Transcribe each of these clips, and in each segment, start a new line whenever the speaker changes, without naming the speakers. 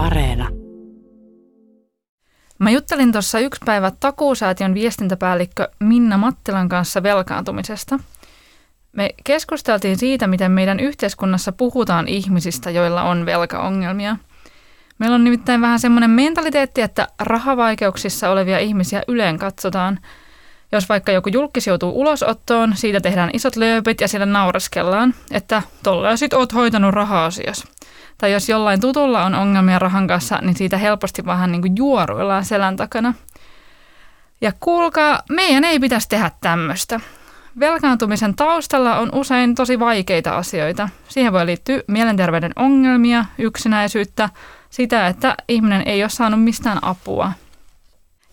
Areena.
Mä juttelin tuossa yksi päivä Takuusäätiön viestintäpäällikkö Minna Mattilan kanssa velkaantumisesta. Me keskusteltiin siitä, miten meidän yhteiskunnassa puhutaan ihmisistä, joilla on velkaongelmia. Meillä on nimittäin vähän semmoinen mentaliteetti, että rahavaikeuksissa olevia ihmisiä yleen katsotaan. Jos vaikka joku julkis joutuu ulosottoon, siitä tehdään isot lööpit ja sillä naureskellaan, että tolla sit oot hoitanut raha-asiassa tai jos jollain tutulla on ongelmia rahan kanssa, niin siitä helposti vähän niin kuin juoruillaan selän takana. Ja kuulkaa, meidän ei pitäisi tehdä tämmöistä. Velkaantumisen taustalla on usein tosi vaikeita asioita. Siihen voi liittyä mielenterveyden ongelmia, yksinäisyyttä, sitä, että ihminen ei ole saanut mistään apua.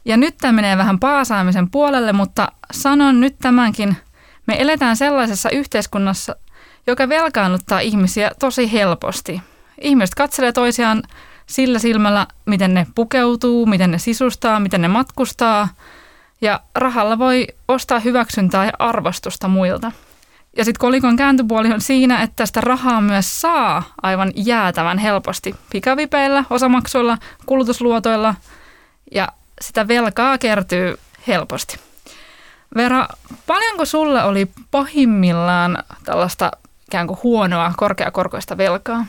Ja nyt tämä menee vähän paasaamisen puolelle, mutta sanon nyt tämänkin. Me eletään sellaisessa yhteiskunnassa, joka velkaannuttaa ihmisiä tosi helposti – ihmiset katselee toisiaan sillä silmällä, miten ne pukeutuu, miten ne sisustaa, miten ne matkustaa. Ja rahalla voi ostaa hyväksyntää ja arvostusta muilta. Ja sitten kolikon kääntöpuoli on siinä, että sitä rahaa myös saa aivan jäätävän helposti pikavipeillä, osamaksuilla, kulutusluotoilla ja sitä velkaa kertyy helposti. Vera, paljonko sulle oli pahimmillaan tällaista ikään kuin huonoa korkeakorkoista velkaa?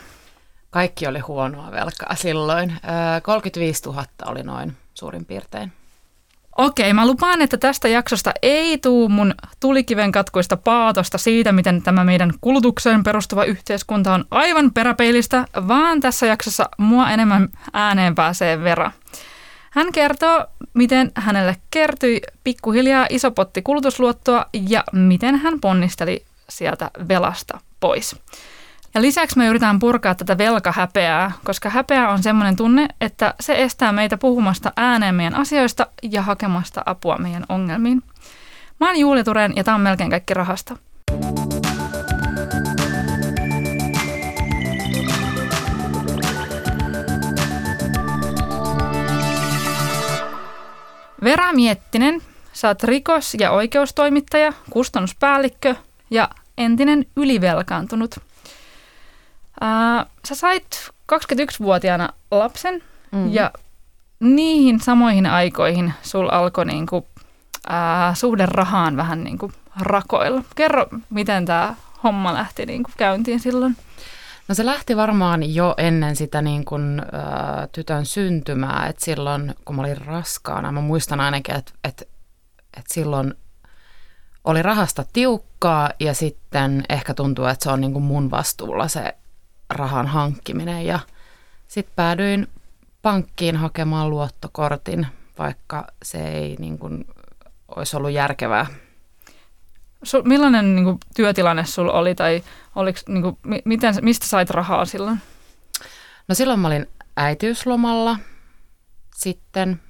Kaikki oli huonoa velkaa silloin. 35 000 oli noin suurin piirtein.
Okei, mä lupaan, että tästä jaksosta ei tuu mun tulikiven katkuista paatosta siitä, miten tämä meidän kulutukseen perustuva yhteiskunta on aivan peräpeilistä, vaan tässä jaksossa mua enemmän ääneen pääsee Vera. Hän kertoo, miten hänelle kertyi pikkuhiljaa iso potti kulutusluottoa ja miten hän ponnisteli sieltä velasta pois. Ja lisäksi me yritetään purkaa tätä velkahäpeää, koska häpeä on semmoinen tunne, että se estää meitä puhumasta ääneen meidän asioista ja hakemasta apua meidän ongelmiin. Mä oon Juuli Turen ja tämä on melkein kaikki rahasta. Vera Miettinen, sä oot rikos- ja oikeustoimittaja, kustannuspäällikkö ja entinen ylivelkaantunut – Ää, sä sait 21-vuotiaana lapsen mm-hmm. ja niihin samoihin aikoihin sul alkoi niinku, ää, suhde rahaan vähän niinku rakoilla. Kerro, miten tämä homma lähti niinku käyntiin silloin?
No se lähti varmaan jo ennen sitä niin kuin, ä, tytön syntymää, että silloin kun mä olin raskaana, mä muistan ainakin, että, että, että silloin oli rahasta tiukkaa ja sitten ehkä tuntuu, että se on niin kuin mun vastuulla se rahan hankkiminen ja sitten päädyin pankkiin hakemaan luottokortin, vaikka se ei niin kuin, olisi ollut järkevää.
Sul, millainen niin kuin, työtilanne sulla oli tai oliko, niin kuin, miten, mistä sait rahaa silloin?
No silloin mä olin äitiyslomalla sitten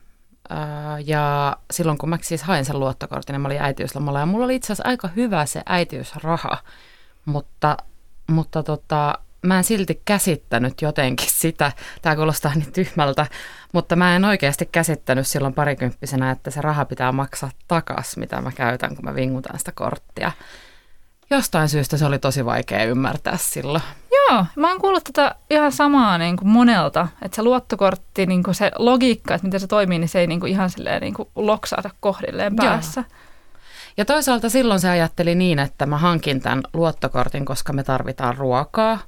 ja silloin kun mä siis hain sen luottokortin, niin mä olin äitiyslomalla ja mulla oli itse asiassa aika hyvä se äitiysraha, mutta, mutta tota, mä en silti käsittänyt jotenkin sitä, tämä kuulostaa niin tyhmältä, mutta mä en oikeasti käsittänyt silloin parikymppisenä, että se raha pitää maksaa takas, mitä mä käytän, kun mä vingutan sitä korttia. Jostain syystä se oli tosi vaikea ymmärtää silloin.
Joo, mä oon kuullut tätä ihan samaa niin kuin monelta, että se luottokortti, niin kuin se logiikka, että miten se toimii, niin se ei niin kuin ihan silleen niin kuin loksaata kohdilleen päässä. Joo.
Ja toisaalta silloin se ajatteli niin, että mä hankin tämän luottokortin, koska me tarvitaan ruokaa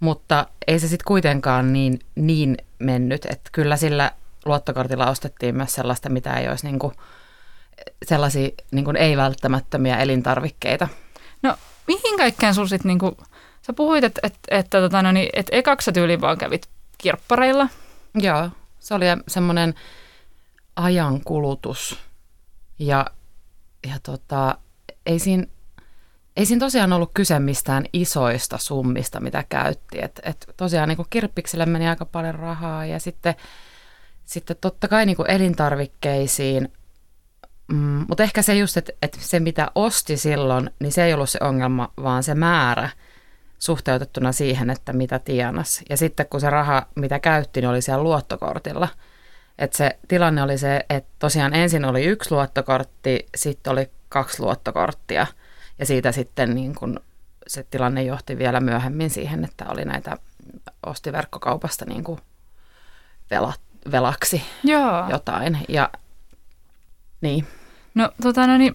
mutta ei se sitten kuitenkaan niin, niin mennyt, että kyllä sillä luottokortilla ostettiin myös sellaista, mitä ei olisi niinku, sellaisia niinku ei-välttämättömiä elintarvikkeita.
No mihin kaikkeen sun sitten, niinku, sä puhuit, että et, et, tota, no niin, et ekaksi sä tyyliin vaan kävit kirppareilla.
Joo, se oli semmoinen ajankulutus ja, ja tota, ei siinä ei siinä tosiaan ollut kyse mistään isoista summista, mitä käytti. Et, et tosiaan niin kirppikselle meni aika paljon rahaa ja sitten, sitten totta kai niin elintarvikkeisiin, mm, mutta ehkä se just, että, että se mitä osti silloin, niin se ei ollut se ongelma, vaan se määrä suhteutettuna siihen, että mitä tienas. Ja sitten kun se raha, mitä käytti, niin oli siellä luottokortilla. Että se tilanne oli se, että tosiaan ensin oli yksi luottokortti, sitten oli kaksi luottokorttia – ja siitä sitten niin kun se tilanne johti vielä myöhemmin siihen, että oli näitä osti verkkokaupasta niin kuin vela, velaksi
Joo.
jotain. Ja niin.
No tota no niin,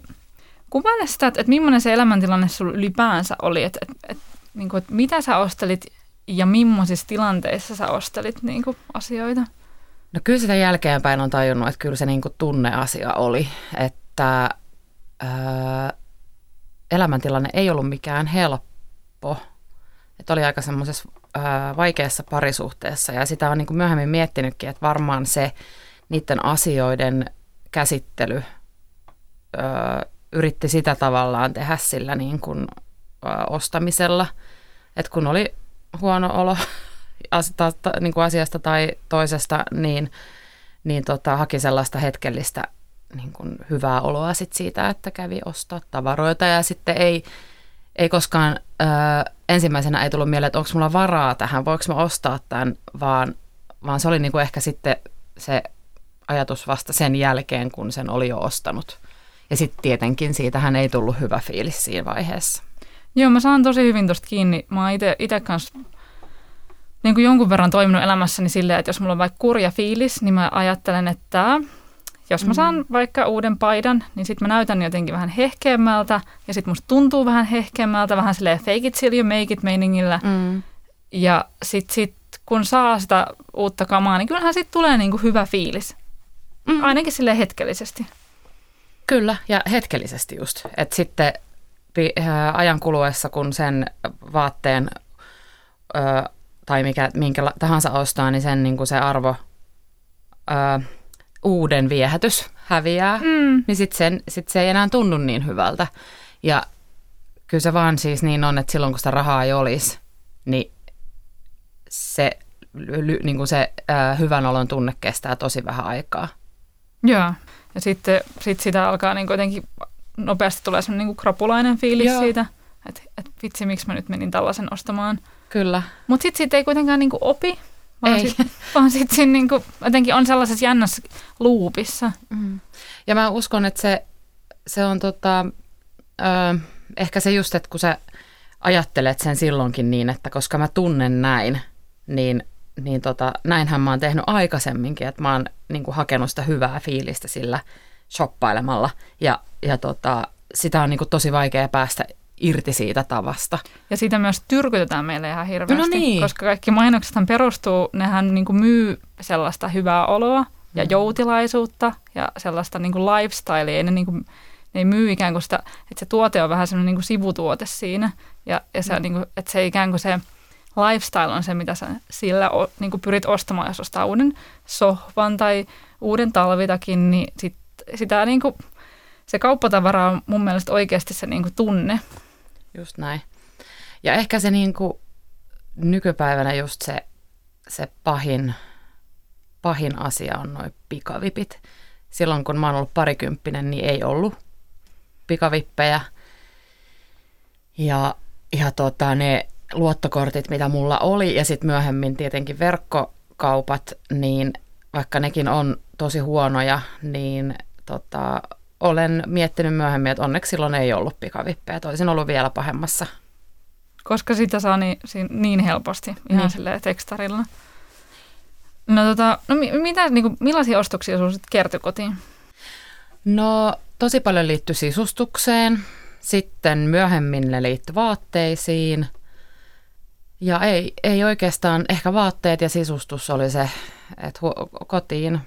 kuvaile sitä, että, että millainen se elämäntilanne sulla ylipäänsä oli, että, että, että, niin kuin, että mitä sä ostelit ja millaisissa tilanteissa sä ostelit niin kuin, asioita?
No kyllä sitä jälkeenpäin on tajunnut, että kyllä se niin kuin tunneasia oli, että ää, elämäntilanne ei ollut mikään helppo. Että oli aika semmoisessa vaikeassa parisuhteessa ja sitä on niin kuin myöhemmin miettinytkin, että varmaan se niiden asioiden käsittely ö, yritti sitä tavallaan tehdä sillä niin kuin, ö, ostamisella. Että kun oli huono olo niin kuin asiasta tai toisesta, niin, niin tota, haki sellaista hetkellistä niin kuin hyvää oloa sit siitä, että kävi ostaa tavaroita ja sitten ei, ei koskaan ö, ensimmäisenä ei tullut mieleen, että onko mulla varaa tähän, voiko mä ostaa tämän, vaan, vaan se oli niin kuin ehkä sitten se ajatus vasta sen jälkeen, kun sen oli jo ostanut. Ja sitten tietenkin siitähän ei tullut hyvä fiilis siinä vaiheessa.
Joo, mä saan tosi hyvin tuosta kiinni. Mä oon itse kanssa niin kuin jonkun verran toiminut elämässäni silleen, että jos mulla on vaikka kurja fiilis, niin mä ajattelen, että jos mä saan mm. vaikka uuden paidan, niin sitten mä näytän jotenkin vähän hehkeämmältä ja sitten musta tuntuu vähän hehkeämmältä, vähän silleen fake it till you make it meiningillä. Mm. Ja sitten sit, kun saa sitä uutta kamaa, niin kyllähän sitten tulee niinku hyvä fiilis. Mm. Ainakin sille hetkellisesti.
Kyllä, ja hetkellisesti just. Että sitten äh, ajan kuluessa, kun sen vaatteen ö, tai mikä, minkä tahansa ostaa, niin sen niin kuin se arvo, ö, uuden viehätys häviää, mm. niin sitten sit se ei enää tunnu niin hyvältä. Ja kyllä se vaan siis niin on, että silloin kun sitä rahaa ei olisi, niin se, niin kuin se ö, hyvän olon tunne kestää tosi vähän aikaa.
Joo, ja sitten sit sitä alkaa niin jotenkin nopeasti tulee semmoinen niin krapulainen fiilis Joo. siitä, että, että vitsi, miksi mä nyt menin tällaisen ostamaan.
Kyllä.
Mutta sitten siitä ei kuitenkaan niin opi, vaan sitten sit siinä niin jotenkin on sellaisessa jännässä luupissa. Mm.
Ja mä uskon, että se, se on tota, ö, ehkä se just, että kun sä ajattelet sen silloinkin niin, että koska mä tunnen näin, niin niin tota, näinhän mä oon tehnyt aikaisemminkin, että mä oon niin kuin, hakenut sitä hyvää fiilistä sillä shoppailemalla ja, ja tota, sitä on niin kuin, tosi vaikea päästä irti siitä tavasta.
Ja sitä myös tyrkytetään meille ihan hirveästi, no niin. koska kaikki mainoksethan perustuu, nehän niin kuin myy sellaista hyvää oloa ja mm. joutilaisuutta ja sellaista niin kuin lifestylea, ei ne, niin kuin, ne ei myy ikään kuin sitä, että se tuote on vähän sellainen niin kuin sivutuote siinä ja, ja se, mm. niin kuin, että se ikään kuin se lifestyle on se, mitä sä sillä niin kuin pyrit ostamaan, jos ostaa uuden sohvan tai uuden talvitakin, niin sit, sitä niin kuin, se kauppatavara on mun mielestä oikeasti se niin kuin tunne.
Just näin. Ja ehkä se niin kuin nykypäivänä just se, se pahin, pahin asia on noin pikavipit. Silloin kun mä oon ollut parikymppinen, niin ei ollut pikavippejä. Ja, ja tota, ne luottokortit, mitä mulla oli, ja sitten myöhemmin tietenkin verkkokaupat, niin vaikka nekin on tosi huonoja, niin tota, olen miettinyt myöhemmin, että onneksi silloin ei ollut pikavippejä, että olisin ollut vielä pahemmassa.
Koska sitä saa niin, niin helposti, ihan niin. silleen tekstarilla. No, tota, no mitä, niin kuin, millaisia ostoksia sinulla sitten kertyi kotiin?
No tosi paljon liittyi sisustukseen, sitten myöhemmin ne liittyi vaatteisiin – ja ei, ei oikeastaan, ehkä vaatteet ja sisustus oli se, että hu- kotiin.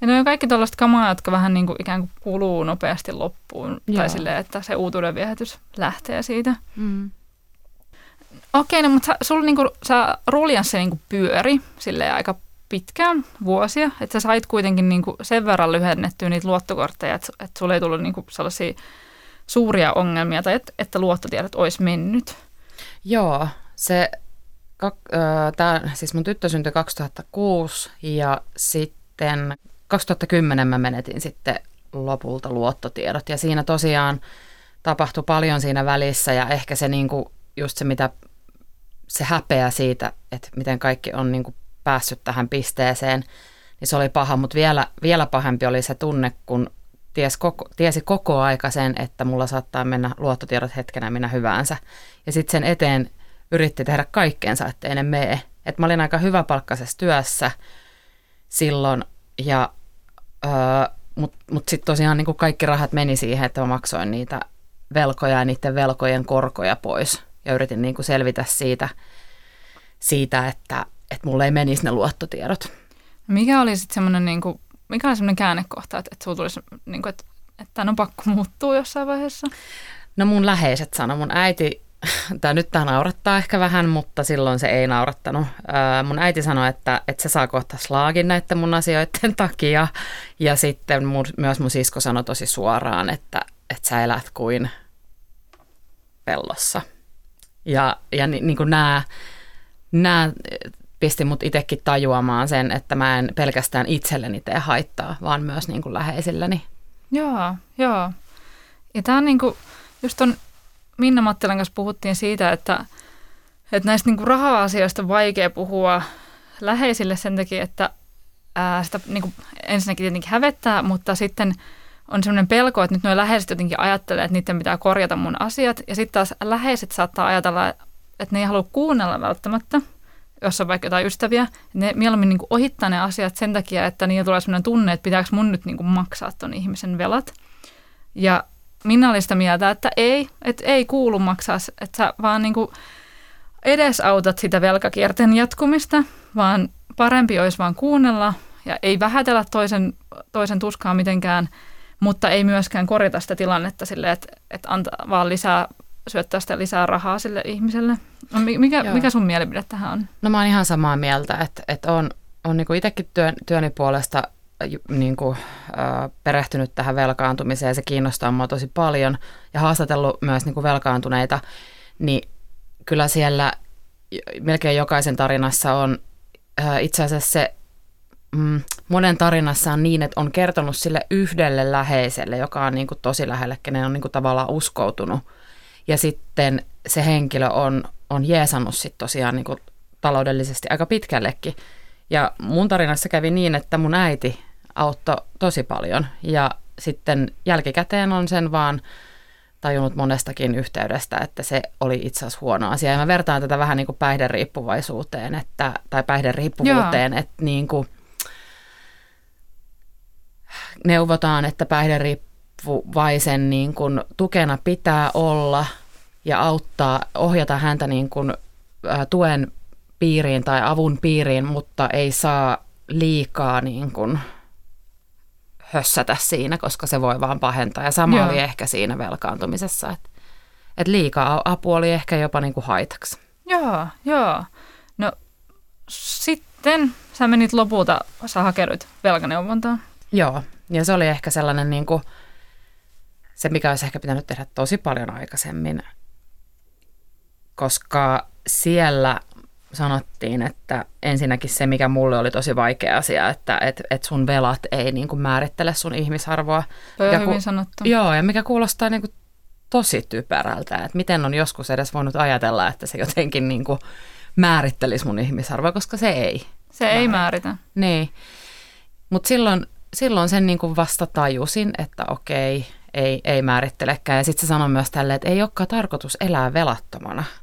Ja ne on kaikki tällaiset kamaa, jotka vähän niin kuin ikään kuin kuluu nopeasti loppuun. Joo. Tai silleen, että se uutuuden viehätys lähtee siitä. Mm. Okei, no, mutta sä, sulla niin kuin, sä ruljanssi niin kuin pyöri silleen aika pitkään, vuosia. Että sä sait kuitenkin niin kuin sen verran lyhennettyä niitä luottokortteja, että, että sulla ei tullut niin kuin sellaisia suuria ongelmia tai että, että luottotiedot olisi mennyt.
Joo, se, äh, tää, siis mun tyttö syntyi 2006 ja sitten 2010 mä menetin sitten lopulta luottotiedot ja siinä tosiaan tapahtui paljon siinä välissä ja ehkä se niinku, just se mitä se häpeä siitä, että miten kaikki on niinku päässyt tähän pisteeseen, niin se oli paha, mutta vielä, vielä pahempi oli se tunne, kun ties koko, tiesi koko aika sen, että mulla saattaa mennä luottotiedot hetkenä minä hyvänsä. Ja sitten sen eteen yritti tehdä kaikkeensa, ettei ne mene. Et mä olin aika hyvä palkkaisessa työssä silloin. Ja, öö, Mutta mut sitten tosiaan niin kaikki rahat meni siihen, että mä maksoin niitä velkoja ja niiden velkojen korkoja pois. Ja yritin niin selvitä siitä, siitä että, että mulle ei menisi ne luottotiedot.
Mikä oli sitten semmoinen, niin kuin, mikä oli semmoinen käännekohta, että, että sulla tulisi, niin kuin, että, että on pakko muuttua jossain vaiheessa?
No mun läheiset sanoi, mun äiti, tämä nyt tämä naurattaa ehkä vähän, mutta silloin se ei naurattanut. mun äiti sanoi, että, että se saa kohta slaagin näiden mun asioiden takia. Ja sitten mun, myös mun sisko sanoi tosi suoraan, että, että sä elät kuin pellossa. Ja, ja niin, niin kuin nämä, nämä pisti mut itsekin tajuamaan sen, että mä en pelkästään itselleni tee haittaa, vaan myös niin kuin läheisilleni.
Joo, joo. Ja tämä on niin kuin, just ton Minna Mattilan kanssa puhuttiin siitä, että, että näistä niin kuin raha-asioista on vaikea puhua läheisille sen takia, että ää, sitä niin kuin ensinnäkin tietenkin hävettää, mutta sitten on sellainen pelko, että nyt nuo läheiset jotenkin ajattelee, että niiden pitää korjata mun asiat. Ja sitten taas läheiset saattaa ajatella, että ne ei halua kuunnella välttämättä, jos on vaikka jotain ystäviä. Ne mieluummin niin kuin ohittaa ne asiat sen takia, että niillä tulee sellainen tunne, että pitääkö mun nyt niin kuin maksaa ton ihmisen velat. Ja minä olin sitä mieltä, että ei, että ei kuulu maksaa, että sä vaan niin kuin edesautat sitä velkakierteen jatkumista, vaan parempi olisi vaan kuunnella ja ei vähätellä toisen, toisen tuskaa mitenkään, mutta ei myöskään korjata sitä tilannetta silleen, että, että antaa vaan lisää, syöttää sitä lisää rahaa sille ihmiselle. No, mikä, mikä sun mielipide tähän on?
No mä oon ihan samaa mieltä, että, että on, on niin itsekin työn, työni puolesta niin kuin, perehtynyt tähän velkaantumiseen, se kiinnostaa mua tosi paljon ja haastatellut myös niin kuin velkaantuneita, niin kyllä siellä melkein jokaisen tarinassa on itse asiassa se mm, monen tarinassa on niin, että on kertonut sille yhdelle läheiselle, joka on niin kuin tosi lähellä, kenen on niin kuin tavallaan uskoutunut. Ja sitten se henkilö on, on jeesannut sit tosiaan niin kuin taloudellisesti aika pitkällekin. Ja mun tarinassa kävi niin, että mun äiti auttoi tosi paljon. Ja sitten jälkikäteen on sen vaan tajunnut monestakin yhteydestä, että se oli itse asiassa huono asia. Ja mä vertaan tätä vähän niin kuin päihderiippuvaisuuteen, että, tai päihderiippuvuuteen, Joo. että niin kuin neuvotaan, että päihderiippuvaisen niin kuin tukena pitää olla ja auttaa, ohjata häntä niin kuin, tuen piiriin tai avun piiriin, mutta ei saa liikaa niin kuin, hössätä siinä, koska se voi vaan pahentaa. Ja sama Joo. oli ehkä siinä velkaantumisessa, että, että liikaa apu oli ehkä jopa niin kuin haitaksi.
Joo, joo. No sitten sä menit lopulta, sä hakeudut velkaneuvontaan.
Joo, ja se oli ehkä sellainen niin kuin, se, mikä olisi ehkä pitänyt tehdä tosi paljon aikaisemmin, koska siellä sanottiin, että ensinnäkin se, mikä mulle oli tosi vaikea asia, että et, et sun velat ei niin kuin määrittele sun ihmisarvoa.
Toi on hyvin ku, sanottu.
Joo, ja mikä kuulostaa niin kuin tosi typerältä, että miten on joskus edes voinut ajatella, että se jotenkin niin kuin määrittelisi mun ihmisarvoa, koska se ei.
Se määritä. ei määritä.
Niin, mutta silloin, silloin sen niin kuin vasta tajusin, että okei, ei, ei määrittelekään. Ja sitten se sanoi myös tälle, että ei olekaan tarkoitus elää velattomana –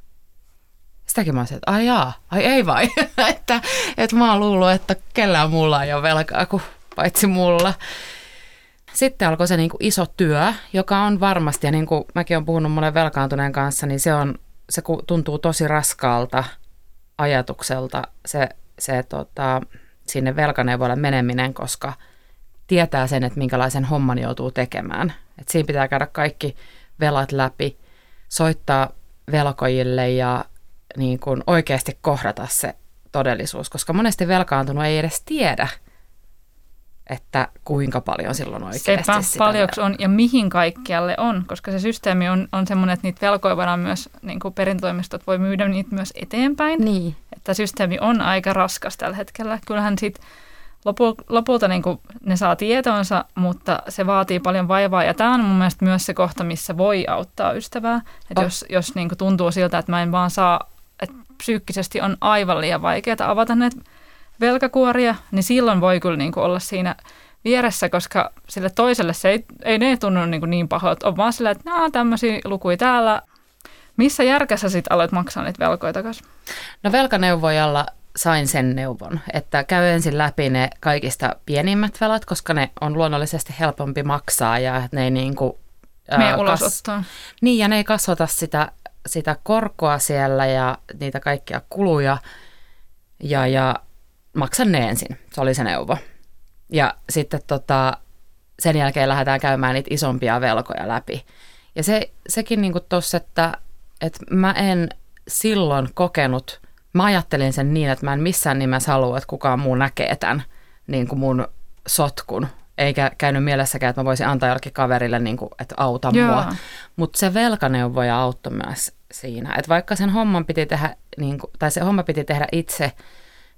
sitäkin mä olisin, että ai jaa, ai ei vai. että, että mä oon luullut, että kellään mulla ei ole velkaa kuin paitsi mulla. Sitten alkoi se niin kuin iso työ, joka on varmasti, ja niin kuin mäkin olen puhunut monen velkaantuneen kanssa, niin se, on, se tuntuu tosi raskaalta ajatukselta se, se tota, sinne velkaneuvolle meneminen, koska tietää sen, että minkälaisen homman joutuu tekemään. Et siinä pitää käydä kaikki velat läpi, soittaa velkojille ja niin kuin oikeasti kohdata se todellisuus, koska monesti velkaantunut ei edes tiedä, että kuinka paljon silloin oikeasti Sepä,
sitä paljonko on ja mihin kaikkialle on, koska se systeemi on, on sellainen, että niitä velkoja voidaan myös, niin kuin perintoimistot voi myydä niitä myös eteenpäin.
Niin.
Että systeemi on aika raskas tällä hetkellä. Kyllähän sitten lopu, lopulta niin kuin ne saa tietonsa, mutta se vaatii paljon vaivaa. Ja tämä on mun mielestä myös se kohta, missä voi auttaa ystävää. Että oh. jos, jos niin kuin tuntuu siltä, että mä en vaan saa psyykkisesti on aivan liian vaikeaa avata näitä velkakuoria, niin silloin voi kyllä niin kuin olla siinä vieressä, koska sille toiselle se ei, ei ne tunnu niin, kuin niin pahoilta. On vaan sillä, että nämä tämmöisiä lukuja täällä. Missä järkässä sitten aloit maksaa niitä velkoja takaisin?
No velkaneuvojalla sain sen neuvon, että käy ensin läpi ne kaikista pienimmät velat, koska ne on luonnollisesti helpompi maksaa ja ne ei niin kuin,
Me ulosottaa.
Niin, ja ne ei kasvata sitä, sitä korkoa siellä ja niitä kaikkia kuluja. Ja, ja maksan ne ensin. Se oli se neuvo. Ja sitten tota, sen jälkeen lähdetään käymään niitä isompia velkoja läpi. Ja se, sekin niin tuossa, että, että mä en silloin kokenut, mä ajattelin sen niin, että mä en missään nimessä halua, että kukaan muu näkee tämän niin kuin mun sotkun. Eikä käynyt mielessäkään, että mä voisin antaa jollekin kaverille, niin kuin, että auta Joo. mua. Mutta se velkaneuvoja auttoi myös siinä. Että vaikka sen homman piti tehdä, niin kuin, tai se homma piti tehdä itse,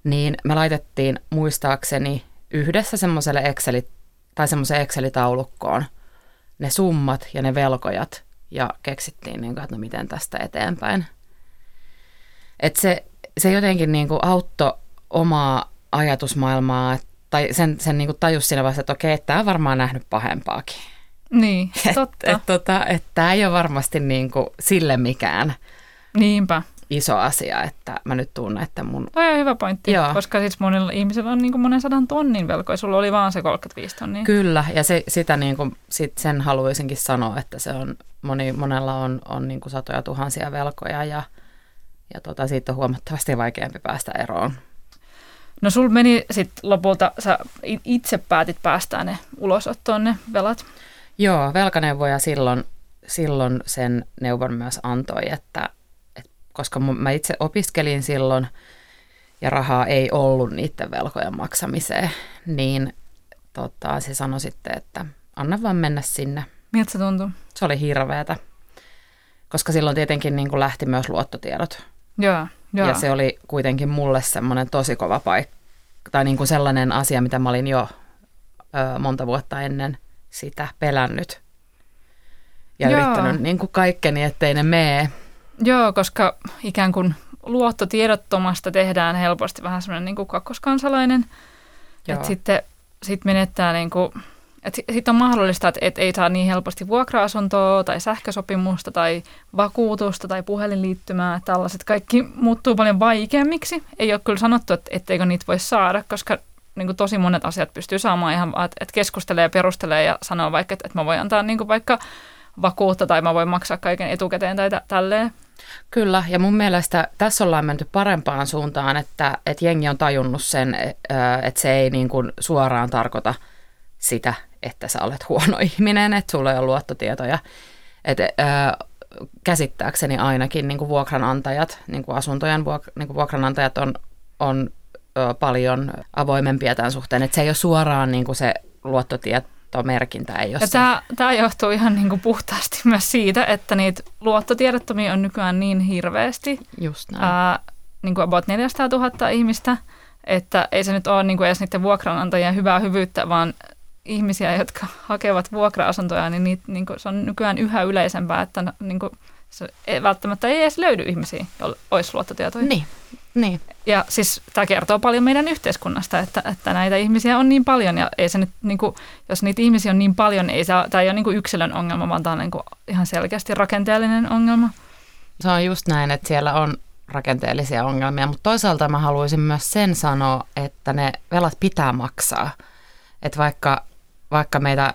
niin me laitettiin muistaakseni yhdessä semmoiselle Exceli, tai semmoiseen Excel-taulukkoon ne summat ja ne velkojat ja keksittiin, niin kuin, että no miten tästä eteenpäin. Et se, se jotenkin niin kuin auttoi omaa ajatusmaailmaa, tai sen, sen niin kuin tajus siinä vaiheessa, että okei, tämä on varmaan nähnyt pahempaakin.
Niin, totta.
Että et, tota, et tämä ei ole varmasti niin kuin sille mikään.
Niinpä
iso asia, että mä nyt tunnen, että mun...
Toi on hyvä pointti, Joo. koska siis monilla ihmisillä on niin kuin monen sadan tonnin velkoja, sulla oli vaan se 35 tonnia.
Kyllä, ja se, sitä niin kuin, sit sen haluaisinkin sanoa, että se on, moni, monella on, on niin kuin satoja tuhansia velkoja ja, ja tota, siitä on huomattavasti vaikeampi päästä eroon.
No sul meni sitten lopulta, sä itse päätit päästää ne ulosottoon ne velat?
Joo, velkaneuvoja silloin, silloin sen neuvon myös antoi, että koska mä itse opiskelin silloin ja rahaa ei ollut niiden velkojen maksamiseen, niin tota, se sanoi sitten, että anna vaan mennä sinne.
Miltä se tuntui?
Se oli hirveätä, koska silloin tietenkin niin kuin lähti myös luottotiedot.
Joo, joo.
Ja se oli kuitenkin mulle semmoinen tosi kova paikka, tai niin kuin sellainen asia, mitä mä olin jo ö, monta vuotta ennen sitä pelännyt. Ja Joo. yrittänyt niin kuin kaikkeni, ettei ne mee.
Joo, koska ikään kuin luottotiedottomasta tehdään helposti vähän semmoinen niin kuin kakkoskansalainen. Että sitten sit menettää niin kuin, että sitten on mahdollista, että et ei saa niin helposti vuokra-asuntoa tai sähkösopimusta tai vakuutusta tai puhelinliittymää. Tällaiset kaikki muuttuu paljon vaikeammiksi. Ei ole kyllä sanottu, että etteikö niitä voi saada, koska niin kuin tosi monet asiat pystyy saamaan ihan, että keskustelee ja perustelee ja sanoo vaikka, että, että mä voin antaa niin kuin vaikka vakuutta tai mä voin maksaa kaiken etukäteen tai tä- tälleen.
Kyllä, ja mun mielestä tässä ollaan menty parempaan suuntaan, että, että jengi on tajunnut sen, että se ei niin kuin suoraan tarkoita sitä, että sä olet huono ihminen, että sulla ei ole luottotietoja. Että, käsittääkseni ainakin niin kuin vuokranantajat, niin kuin asuntojen vuok- niin kuin vuokranantajat on, on paljon avoimempia tämän suhteen, että se ei ole suoraan niin kuin se luottotieto luottomerkintä ei ole ja
tämä, tämä johtuu ihan niin kuin puhtaasti myös siitä, että niitä luottotiedottomia on nykyään niin hirveästi.
Just näin.
Ää, niin kuin about 400 000 ihmistä, että ei se nyt ole niin kuin edes niiden vuokranantajien hyvää hyvyyttä, vaan ihmisiä, jotka hakevat vuokra-asuntoja, niin, niitä, niin kuin, se on nykyään yhä yleisempää, että niin kuin, se ei, välttämättä ei edes löydy ihmisiä, joilla olisi luottotietoja.
Niin, niin.
Ja siis tämä kertoo paljon meidän yhteiskunnasta, että, että näitä ihmisiä on niin paljon ja ei se nyt, niin kuin, jos niitä ihmisiä on niin paljon, niin ei se, tämä ei ole niin kuin yksilön ongelma, vaan tämä on niin kuin ihan selkeästi rakenteellinen ongelma.
Se on just näin, että siellä on rakenteellisia ongelmia, mutta toisaalta mä haluaisin myös sen sanoa, että ne velat pitää maksaa. Että vaikka, vaikka meitä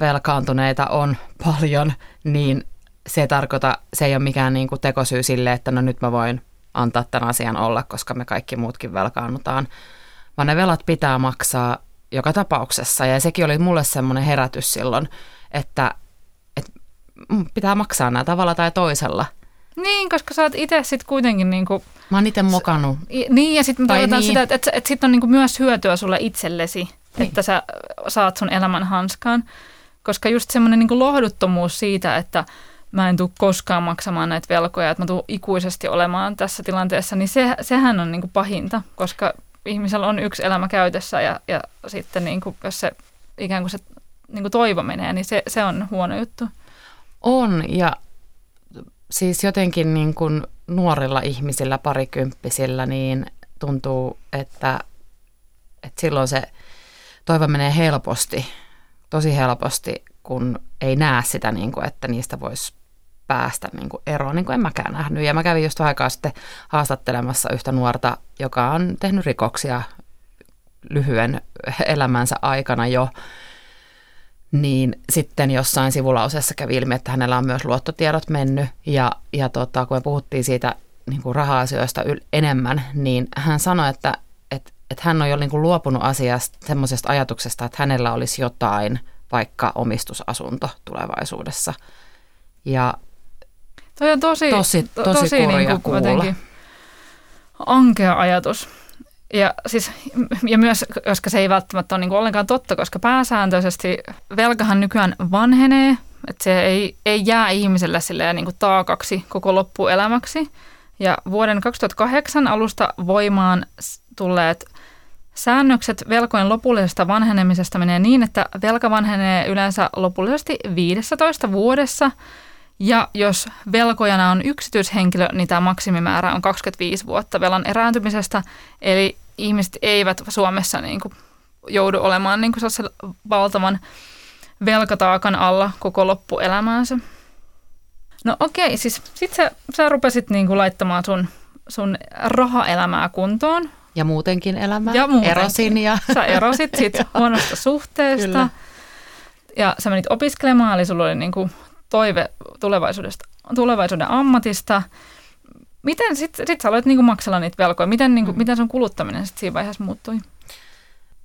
velkaantuneita on paljon, niin se ei tarkoita, se ei ole mikään niin kuin tekosyy sille, että no nyt mä voin antaa tämän asian olla, koska me kaikki muutkin velkaannutaan, vaan ne velat pitää maksaa joka tapauksessa. Ja sekin oli mulle semmoinen herätys silloin, että, että pitää maksaa nämä tavalla tai toisella.
Niin, koska sä oot itse sitten kuitenkin niinku...
Mä oon itse mokannut.
Niin, ja sitten niin. sitä, että, että, että sitten on niinku myös hyötyä sulle itsellesi, niin. että sä saat sun elämän hanskaan. Koska just semmoinen niinku lohduttomuus siitä, että mä en tule koskaan maksamaan näitä velkoja, että mä tulen ikuisesti olemaan tässä tilanteessa, niin se, sehän on niin kuin pahinta, koska ihmisellä on yksi elämä käytössä ja, ja sitten niin kuin, jos se ikään kuin se niin kuin toivo menee, niin se, se on huono juttu.
On ja siis jotenkin niin kuin nuorilla ihmisillä, parikymppisillä, niin tuntuu, että, että silloin se toivo menee helposti, tosi helposti, kun ei näe sitä, niin kuin, että niistä voisi päästä niin kuin eroon, niin kuin en mäkään nähnyt. Ja mä kävin just aikaa sitten haastattelemassa yhtä nuorta, joka on tehnyt rikoksia lyhyen elämänsä aikana jo, niin sitten jossain sivulauseessa kävi ilmi, että hänellä on myös luottotiedot mennyt. Ja, ja tota, kun me puhuttiin siitä niin kuin raha-asioista yl- enemmän, niin hän sanoi, että, että, että hän on jo niin kuin luopunut asiasta, semmoisesta ajatuksesta, että hänellä olisi jotain, vaikka omistusasunto tulevaisuudessa. Ja
Toi on tosi,
tosi, tosi, tosi niin kuin kuulla.
ankea ajatus. Ja, siis, ja myös, koska se ei välttämättä ole niin kuin ollenkaan totta, koska pääsääntöisesti velkahan nykyään vanhenee, että se ei, ei jää ihmiselle silleen niin kuin taakaksi koko loppuelämäksi. Ja vuoden 2008 alusta voimaan tulleet säännökset velkojen lopullisesta vanhenemisesta menee niin, että velka vanhenee yleensä lopullisesti 15 vuodessa – ja jos velkojana on yksityishenkilö, niin tämä maksimimäärä on 25 vuotta velan erääntymisestä. Eli ihmiset eivät Suomessa niin kuin joudu olemaan niin kuin valtavan velkataakan alla koko loppuelämäänsä. No okei, siis sit sä, sä rupesit niin kuin laittamaan sun, sun rahaelämää kuntoon.
Ja muutenkin elämää.
Ja muutenkin.
Erosin. Ja...
Sä erosit sit huonosta suhteesta. Kyllä. Ja sä menit opiskelemaan, eli sulla oli niin kuin toive tulevaisuudesta, tulevaisuuden ammatista. Miten sitten sit sä aloit niinku maksella niitä velkoja? Miten, niinku, mm. miten sun kuluttaminen sit siinä vaiheessa muuttui?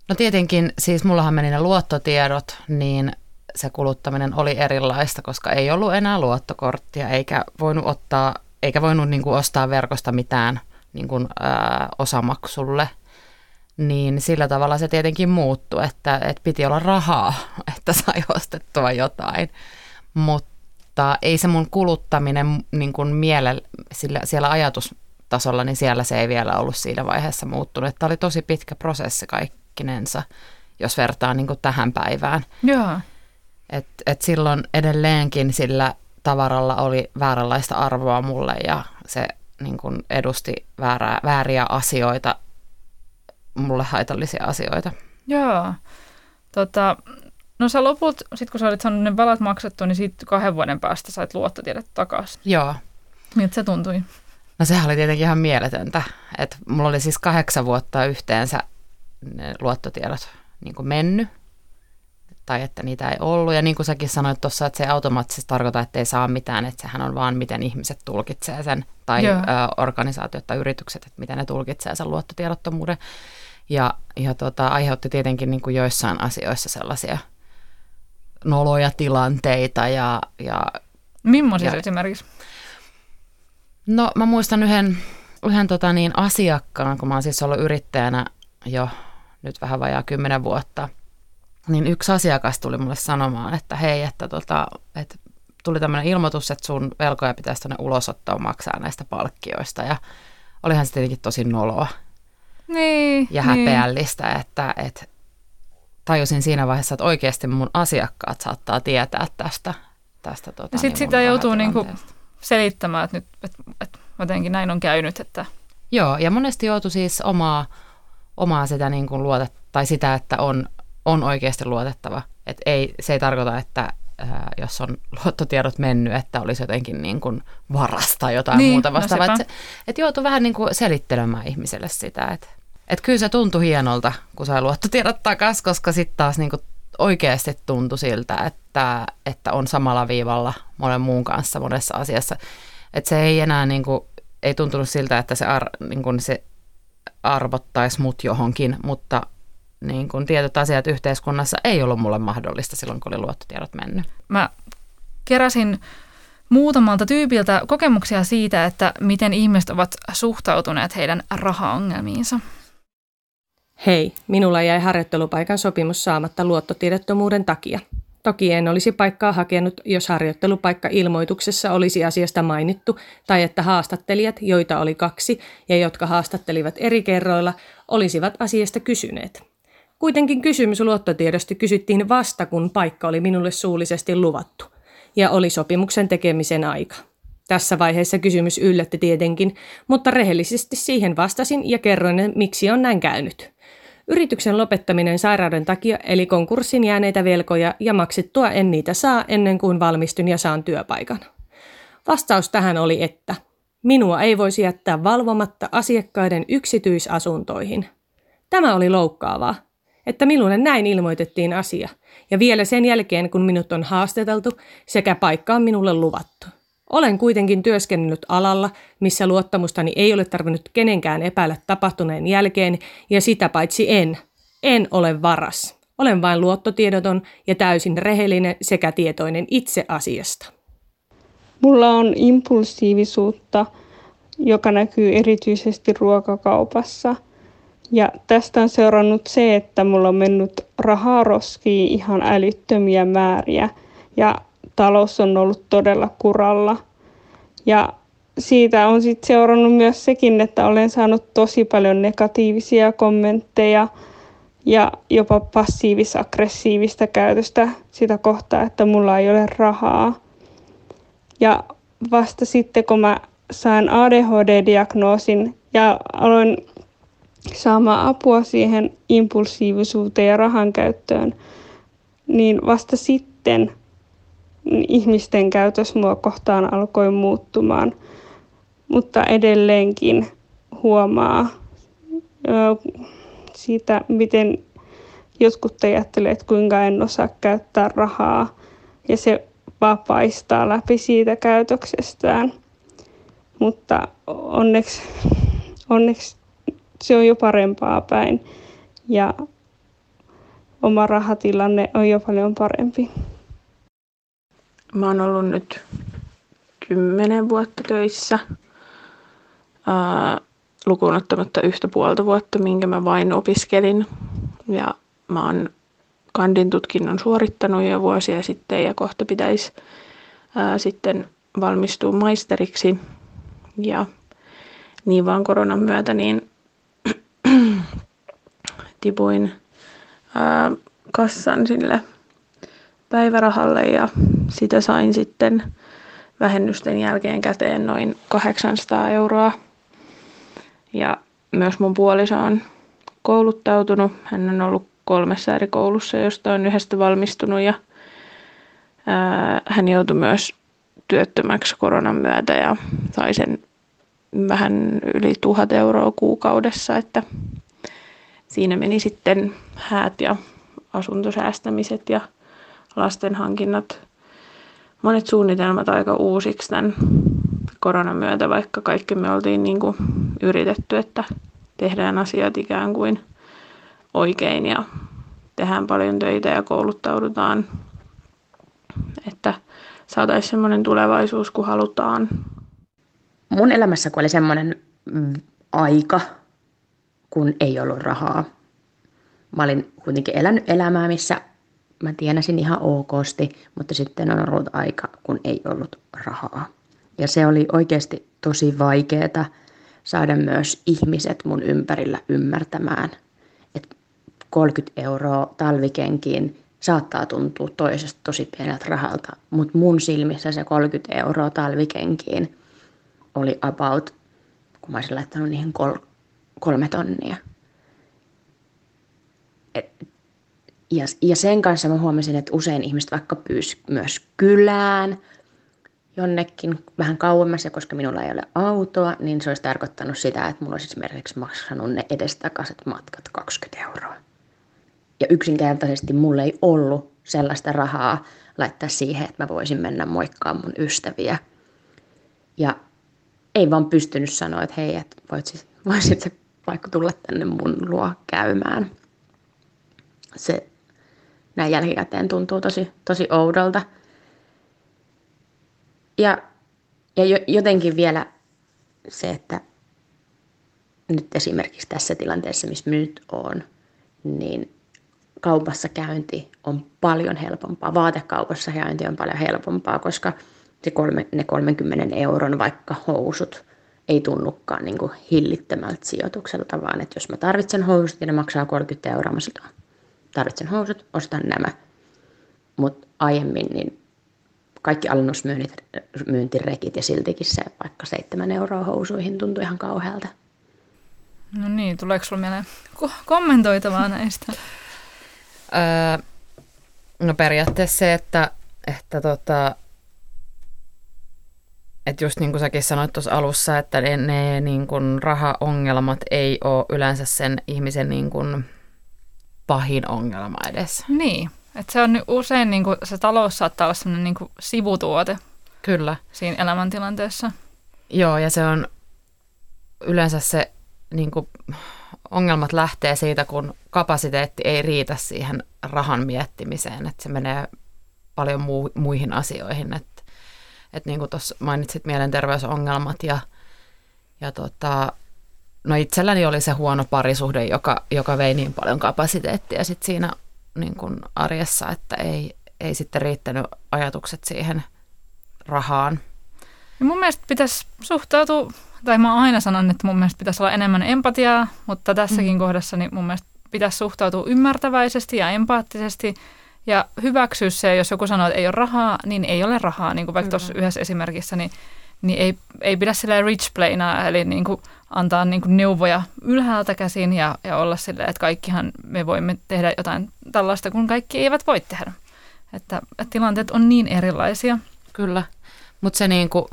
No tietenkin, siis mullahan meni ne luottotiedot, niin se kuluttaminen oli erilaista, koska ei ollut enää luottokorttia, eikä voinut ottaa, eikä voinut niin kuin ostaa verkosta mitään niin kuin, ää, osamaksulle. Niin sillä tavalla se tietenkin muuttui, että, että piti olla rahaa, että sai ostettua jotain. Mutta ei se mun kuluttaminen niin kuin miele, sillä, siellä ajatustasolla, niin siellä se ei vielä ollut siinä vaiheessa muuttunut. Tämä oli tosi pitkä prosessi kaikkinensa, jos vertaa niin kuin tähän päivään.
Joo.
Et, et silloin edelleenkin sillä tavaralla oli vääränlaista arvoa mulle ja se niin kuin edusti väärää, vääriä asioita, mulle haitallisia asioita.
Joo. Tota, No sä loput, sit kun sä olit saanut ne velat maksettu, niin siitä kahden vuoden päästä sait luottotiedot takaisin.
Joo.
Miltä se tuntui?
No sehän oli tietenkin ihan mieletöntä. että mulla oli siis kahdeksan vuotta yhteensä ne luottotiedot niin kuin mennyt tai että niitä ei ollut. Ja niin kuin säkin sanoit tuossa, että se ei automaattisesti tarkoita, että ei saa mitään, että sehän on vaan miten ihmiset tulkitsee sen, tai Joo. ö, organisaatiot tai yritykset, että miten ne tulkitsee sen luottotiedottomuuden. Ja, ja tota, aiheutti tietenkin niin kuin joissain asioissa sellaisia – noloja tilanteita. Ja, ja,
Millaisia esimerkiksi?
No mä muistan yhden, yhden tota niin, asiakkaan, kun mä oon siis ollut yrittäjänä jo nyt vähän vajaa kymmenen vuotta, niin yksi asiakas tuli mulle sanomaan, että hei, että, tota, että tuli tämmöinen ilmoitus, että sun velkoja pitäisi tuonne ulosottoon maksaa näistä palkkioista ja olihan se tietenkin tosi noloa
niin,
ja häpeällistä, niin. että, että tajusin siinä vaiheessa, että oikeasti mun asiakkaat saattaa tietää tästä. tästä tota,
ja sitten niin sitä joutuu niinku selittämään, että nyt että, että jotenkin näin on käynyt. Että...
Joo, ja monesti joutuu siis omaa, omaa sitä niin kuin luotet, tai sitä, että on, on oikeasti luotettava. Et ei, se ei tarkoita, että ää, jos on luottotiedot mennyt, että olisi jotenkin niin kuin varasta jotain niin, muuta no vastaavaa. No että et joutuu vähän niin kuin selittelemään ihmiselle sitä, että että kyllä se tuntui hienolta, kun sai luottotiedot takaisin, koska sitten taas niinku oikeasti tuntui siltä, että, että on samalla viivalla monen muun kanssa monessa asiassa. Että se ei enää niinku, ei tuntunut siltä, että se, ar, niinku se arvottaisi mut johonkin, mutta niin kun tietyt asiat yhteiskunnassa ei ollut mulle mahdollista silloin, kun oli luottotiedot mennyt.
Mä keräsin muutamalta tyypiltä kokemuksia siitä, että miten ihmiset ovat suhtautuneet heidän rahaongelmiinsa.
Hei, minulla jäi harjoittelupaikan sopimus saamatta luottotiedottomuuden takia. Toki en olisi paikkaa hakenut, jos harjoittelupaikka-ilmoituksessa olisi asiasta mainittu, tai että haastattelijat, joita oli kaksi ja jotka haastattelivat eri kerroilla, olisivat asiasta kysyneet. Kuitenkin kysymys luottotiedosta kysyttiin vasta, kun paikka oli minulle suullisesti luvattu, ja oli sopimuksen tekemisen aika. Tässä vaiheessa kysymys yllätti tietenkin, mutta rehellisesti siihen vastasin ja kerroin, miksi on näin käynyt. Yrityksen lopettaminen sairauden takia eli konkurssin jääneitä velkoja ja maksettua en niitä saa ennen kuin valmistun ja saan työpaikan. Vastaus tähän oli, että minua ei voisi jättää valvomatta asiakkaiden yksityisasuntoihin. Tämä oli loukkaavaa, että minulle näin ilmoitettiin asia, ja vielä sen jälkeen, kun minut on haastateltu sekä paikka on minulle luvattu. Olen kuitenkin työskennellyt alalla, missä luottamustani ei ole tarvinnut kenenkään epäillä tapahtuneen jälkeen, ja sitä paitsi en. En ole varas. Olen vain luottotiedoton ja täysin rehellinen sekä tietoinen itse asiasta.
Mulla on impulsiivisuutta, joka näkyy erityisesti ruokakaupassa. Ja tästä on seurannut se, että mulla on mennyt rahaa roskiin ihan älyttömiä määriä ja talous on ollut todella kuralla. Ja siitä on sitten seurannut myös sekin, että olen saanut tosi paljon negatiivisia kommentteja ja jopa passiivis-aggressiivista käytöstä sitä kohtaa, että mulla ei ole rahaa. Ja vasta sitten, kun mä sain ADHD-diagnoosin ja aloin saamaan apua siihen impulsiivisuuteen ja rahan käyttöön, niin vasta sitten ihmisten käytös mua kohtaan alkoi muuttumaan. Mutta edelleenkin huomaa siitä, miten jotkut ajattelee, että kuinka en osaa käyttää rahaa. Ja se vapaistaa läpi siitä käytöksestään. Mutta onneksi, onneksi se on jo parempaa päin ja oma rahatilanne on jo paljon parempi.
Mä oon ollut nyt kymmenen vuotta töissä, ää, lukuun ottamatta yhtä puolta vuotta, minkä mä vain opiskelin. Ja mä oon kandin tutkinnon suorittanut jo vuosia sitten ja kohta pitäisi ää, sitten valmistua maisteriksi. Ja niin vaan koronan myötä niin tipuin ää, kassan sille päivärahalle ja sitä sain sitten vähennysten jälkeen käteen noin 800 euroa. Ja myös mun puoliso on kouluttautunut. Hän on ollut kolmessa eri koulussa, josta on yhdestä valmistunut ja ää, hän joutui myös työttömäksi koronan myötä ja sai sen vähän yli tuhat euroa kuukaudessa, että siinä meni sitten häät ja asuntosäästämiset ja lasten hankinnat, monet suunnitelmat aika uusiksi tämän koronan myötä, vaikka kaikki me oltiin niin kuin yritetty, että tehdään asiat ikään kuin oikein ja tehdään paljon töitä ja kouluttaudutaan, että saataisiin semmoinen tulevaisuus, kun halutaan.
Mun elämässä kun oli semmoinen aika, kun ei ollut rahaa. Mä olin kuitenkin elänyt elämää, missä mä tienasin ihan okosti, mutta sitten on ollut aika, kun ei ollut rahaa. Ja se oli oikeasti tosi vaikeaa saada myös ihmiset mun ympärillä ymmärtämään, että 30 euroa talvikenkiin saattaa tuntua toisesta tosi pieneltä rahalta, mutta mun silmissä se 30 euroa talvikenkiin oli about, kun mä olisin laittanut niihin kol- kolme tonnia. Ja, ja sen kanssa mä huomasin, että usein ihmiset vaikka pyys myös kylään jonnekin vähän kauemmas, ja koska minulla ei ole autoa, niin se olisi tarkoittanut sitä, että mulla olisi esimerkiksi maksanut ne edestakaiset matkat 20 euroa. Ja yksinkertaisesti mulla ei ollut sellaista rahaa laittaa siihen, että mä voisin mennä moikkaamaan mun ystäviä. Ja ei vaan pystynyt sanoa, että hei, että voisit, voisit vaikka tulla tänne mun luo käymään. Se näin jälkikäteen tuntuu tosi, tosi oudolta. Ja, ja jotenkin vielä se, että nyt esimerkiksi tässä tilanteessa, missä nyt on, niin kaupassa käynti on paljon helpompaa. Vaatekaupassa käynti on paljon helpompaa, koska se kolme, ne 30 euron vaikka housut ei tunnukaan niin kuin hillittömältä sijoitukselta, vaan että jos mä tarvitsen housut ja ne maksaa 30 euroa, mä tarvitsen housut, ostan nämä. Mutta aiemmin niin kaikki alennusmyyntirekit ja siltikin se vaikka 7 euroa housuihin tuntui ihan kauhealta.
No niin, tuleeko sinulla mieleen kommentoitavaa näistä?
öö, no periaatteessa se, että, että tota, että just niin kuin säkin sanoit tuossa alussa, että ne, ne niin kuin rahaongelmat ei ole yleensä sen ihmisen niin kuin pahin ongelma edes.
Niin, että se on usein niin kuin, se talous saattaa olla sellainen niin kuin sivutuote
Kyllä.
siinä elämäntilanteessa.
Joo, ja se on yleensä se niin kuin, ongelmat lähtee siitä, kun kapasiteetti ei riitä siihen rahan miettimiseen, että se menee paljon muu, muihin asioihin. Että et niin kuin tuossa mainitsit mielenterveysongelmat ja, ja tota, no itselläni oli se huono parisuhde, joka, joka vei niin paljon kapasiteettia sit siinä niin kuin arjessa, että ei, ei sitten riittänyt ajatukset siihen rahaan.
Ja mun mielestä pitäisi suhtautua, tai mä aina sanon, että mun mielestä pitäisi olla enemmän empatiaa, mutta tässäkin mm. kohdassa niin mun mielestä pitäisi suhtautua ymmärtäväisesti ja empaattisesti ja hyväksyä se, jos joku sanoo, että ei ole rahaa, niin ei ole rahaa. Niin kuin vaikka tuossa yhdessä esimerkissä, niin, niin ei, ei pidä sillä rich playna, eli niin kuin antaa niin kuin neuvoja ylhäältä käsin ja, ja olla silleen, että kaikkihan me voimme tehdä jotain tällaista, kun kaikki eivät voi tehdä. Että, että tilanteet on niin erilaisia.
Kyllä, mutta se niin kuin,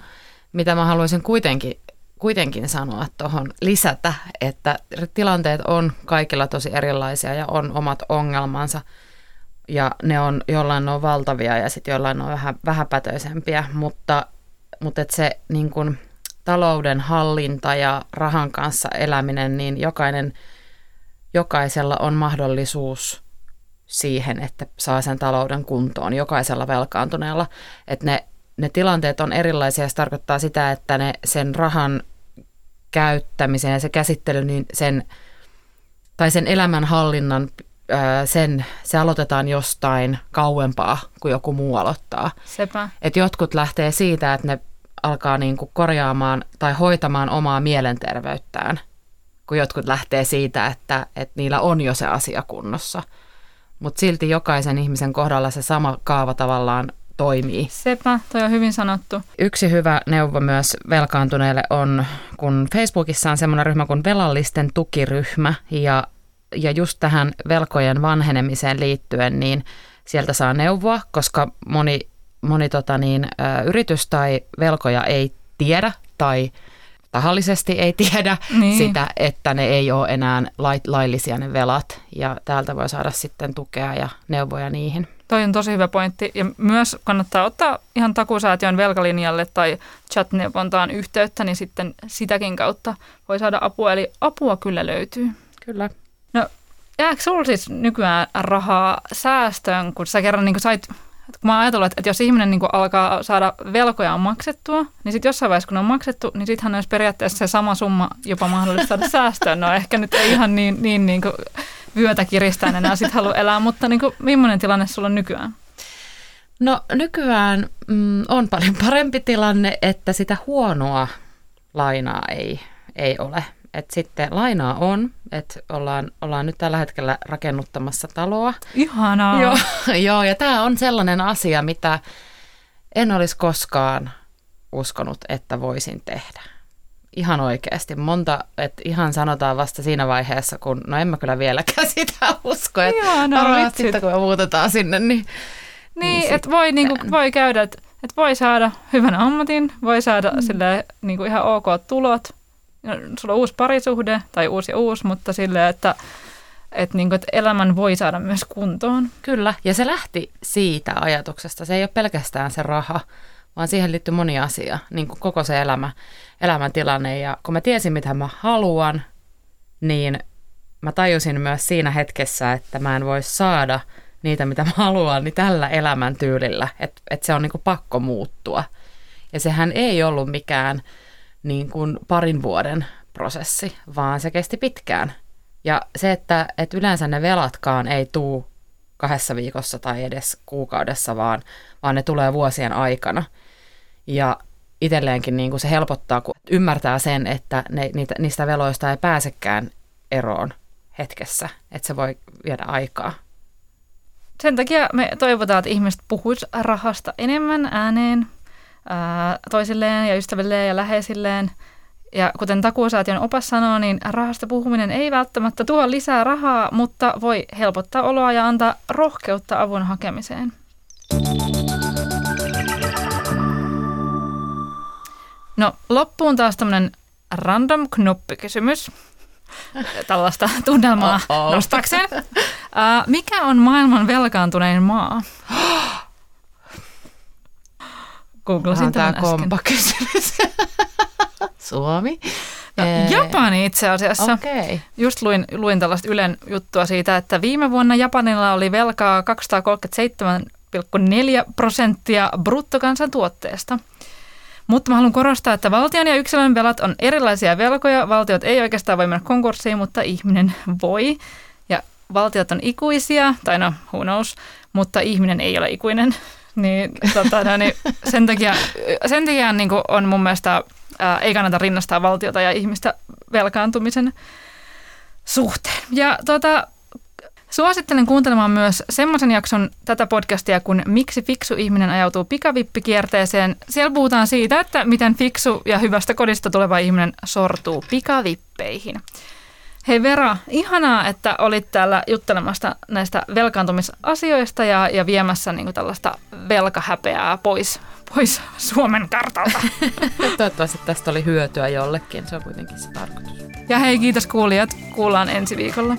mitä mä haluaisin kuitenkin, kuitenkin sanoa tuohon lisätä, että tilanteet on kaikilla tosi erilaisia ja on omat ongelmansa ja ne on, jollain on valtavia ja sitten jollain on vähän vähäpätöisempiä, mutta, mutta et se niin kuin, talouden hallinta ja rahan kanssa eläminen, niin jokainen, jokaisella on mahdollisuus siihen, että saa sen talouden kuntoon, jokaisella velkaantuneella. Että ne, ne tilanteet on erilaisia, se tarkoittaa sitä, että ne sen rahan käyttämisen ja se käsittely, niin sen, tai sen elämänhallinnan sen, se aloitetaan jostain kauempaa kuin joku muu aloittaa.
Sepä.
Et jotkut lähtee siitä, että ne alkaa niin kuin korjaamaan tai hoitamaan omaa mielenterveyttään, kun jotkut lähtee siitä, että, että niillä on jo se asia kunnossa. Mutta silti jokaisen ihmisen kohdalla se sama kaava tavallaan toimii.
Sepä, toi on hyvin sanottu.
Yksi hyvä neuvo myös velkaantuneille on, kun Facebookissa on semmoinen ryhmä kuin velallisten tukiryhmä ja, ja just tähän velkojen vanhenemiseen liittyen, niin sieltä saa neuvoa, koska moni moni tota niin, ä, yritys tai velkoja ei tiedä tai tahallisesti ei tiedä niin. sitä, että ne ei ole enää laillisia ne velat. Ja täältä voi saada sitten tukea ja neuvoja niihin.
Toi on tosi hyvä pointti. Ja myös kannattaa ottaa ihan takusäätiön velkalinjalle tai chat-neuvontaan yhteyttä, niin sitten sitäkin kautta voi saada apua. Eli apua kyllä löytyy.
Kyllä.
No, jääkö sinulla siis nykyään rahaa säästöön, kun sä kerran niin sait et kun mä ajatellut, että, että jos ihminen niin alkaa saada velkojaan maksettua, niin sitten jossain vaiheessa, kun ne on maksettu, niin sittenhän olisi periaatteessa se sama summa jopa mahdollista saada säästöön. No ehkä nyt ei ihan niin, niin, niin kuin vyötä kiristää enää sitten halua elää, mutta niin kuin, millainen tilanne sulla on nykyään?
No nykyään mm, on paljon parempi tilanne, että sitä huonoa lainaa ei, ei ole. Et sitten lainaa on, että ollaan, ollaan nyt tällä hetkellä rakennuttamassa taloa.
Ihanaa.
Joo, joo ja tämä on sellainen asia, mitä en olisi koskaan uskonut, että voisin tehdä. Ihan oikeasti. Monta, että ihan sanotaan vasta siinä vaiheessa, kun, no en mä kyllä vieläkään sitä usko, että Ihanaa, sitten kun me muutetaan sinne, niin...
Niin, niin että voi, niinku, voi käydä, että et voi saada hyvän ammatin, voi saada mm. sille, niinku ihan ok tulot, sulla on uusi parisuhde tai uusi ja uusi, mutta silleen, että, että, niin kuin, että elämän voi saada myös kuntoon.
Kyllä, ja se lähti siitä ajatuksesta. Se ei ole pelkästään se raha, vaan siihen liittyy moni asia, niin kuin koko se elämä, elämäntilanne. Ja kun mä tiesin, mitä mä haluan, niin mä tajusin myös siinä hetkessä, että mä en voi saada niitä, mitä mä haluan, niin tällä elämäntyylillä, että, että se on niin kuin pakko muuttua. Ja sehän ei ollut mikään niin kuin parin vuoden prosessi, vaan se kesti pitkään. Ja se, että, että yleensä ne velatkaan ei tuu kahdessa viikossa tai edes kuukaudessa, vaan, vaan ne tulee vuosien aikana. Ja itselleenkin niin kuin se helpottaa, kun ymmärtää sen, että ne, niitä, niistä veloista ei pääsekään eroon hetkessä, että se voi viedä aikaa.
Sen takia me toivotaan, että ihmiset puhuisivat rahasta enemmän ääneen toisilleen ja ystävilleen ja läheisilleen. Ja kuten takuusäätiön opas sanoo, niin rahasta puhuminen ei välttämättä tuo lisää rahaa, mutta voi helpottaa oloa ja antaa rohkeutta avun hakemiseen. No loppuun taas tämmöinen random knoppikysymys. Tällaista tunnelmaa nostakseen. Mikä on maailman velkaantunein maa? Googlasin
tämä
tämän äsken.
kompa kysymys. Suomi.
No,
Ee,
Japani itse asiassa.
Okei. Okay.
Just luin, luin tällaista Ylen juttua siitä, että viime vuonna Japanilla oli velkaa 237,4 prosenttia bruttokansantuotteesta. Mutta mä haluan korostaa, että valtion ja yksilön velat on erilaisia velkoja. Valtiot ei oikeastaan voi mennä konkurssiin, mutta ihminen voi. Ja valtiot on ikuisia, tai no, who knows, mutta ihminen ei ole ikuinen. Niin, tota, no, niin sen takia, sen takia niin on mun mielestä, ää, ei kannata rinnastaa valtiota ja ihmistä velkaantumisen suhteen. Ja tota, suosittelen kuuntelemaan myös semmoisen jakson tätä podcastia kuin Miksi fiksu ihminen ajautuu pikavippikierteeseen. Siellä puhutaan siitä, että miten fiksu ja hyvästä kodista tuleva ihminen sortuu pikavippeihin. Hei Vera, ihanaa, että olit täällä juttelemasta näistä velkaantumisasioista ja, ja viemässä niin tällaista velkahäpeää pois, pois Suomen kartalta.
Toivottavasti tästä oli hyötyä jollekin. Se on kuitenkin se tarkoitus.
Ja hei, kiitos kuulijat. Kuullaan ensi viikolla.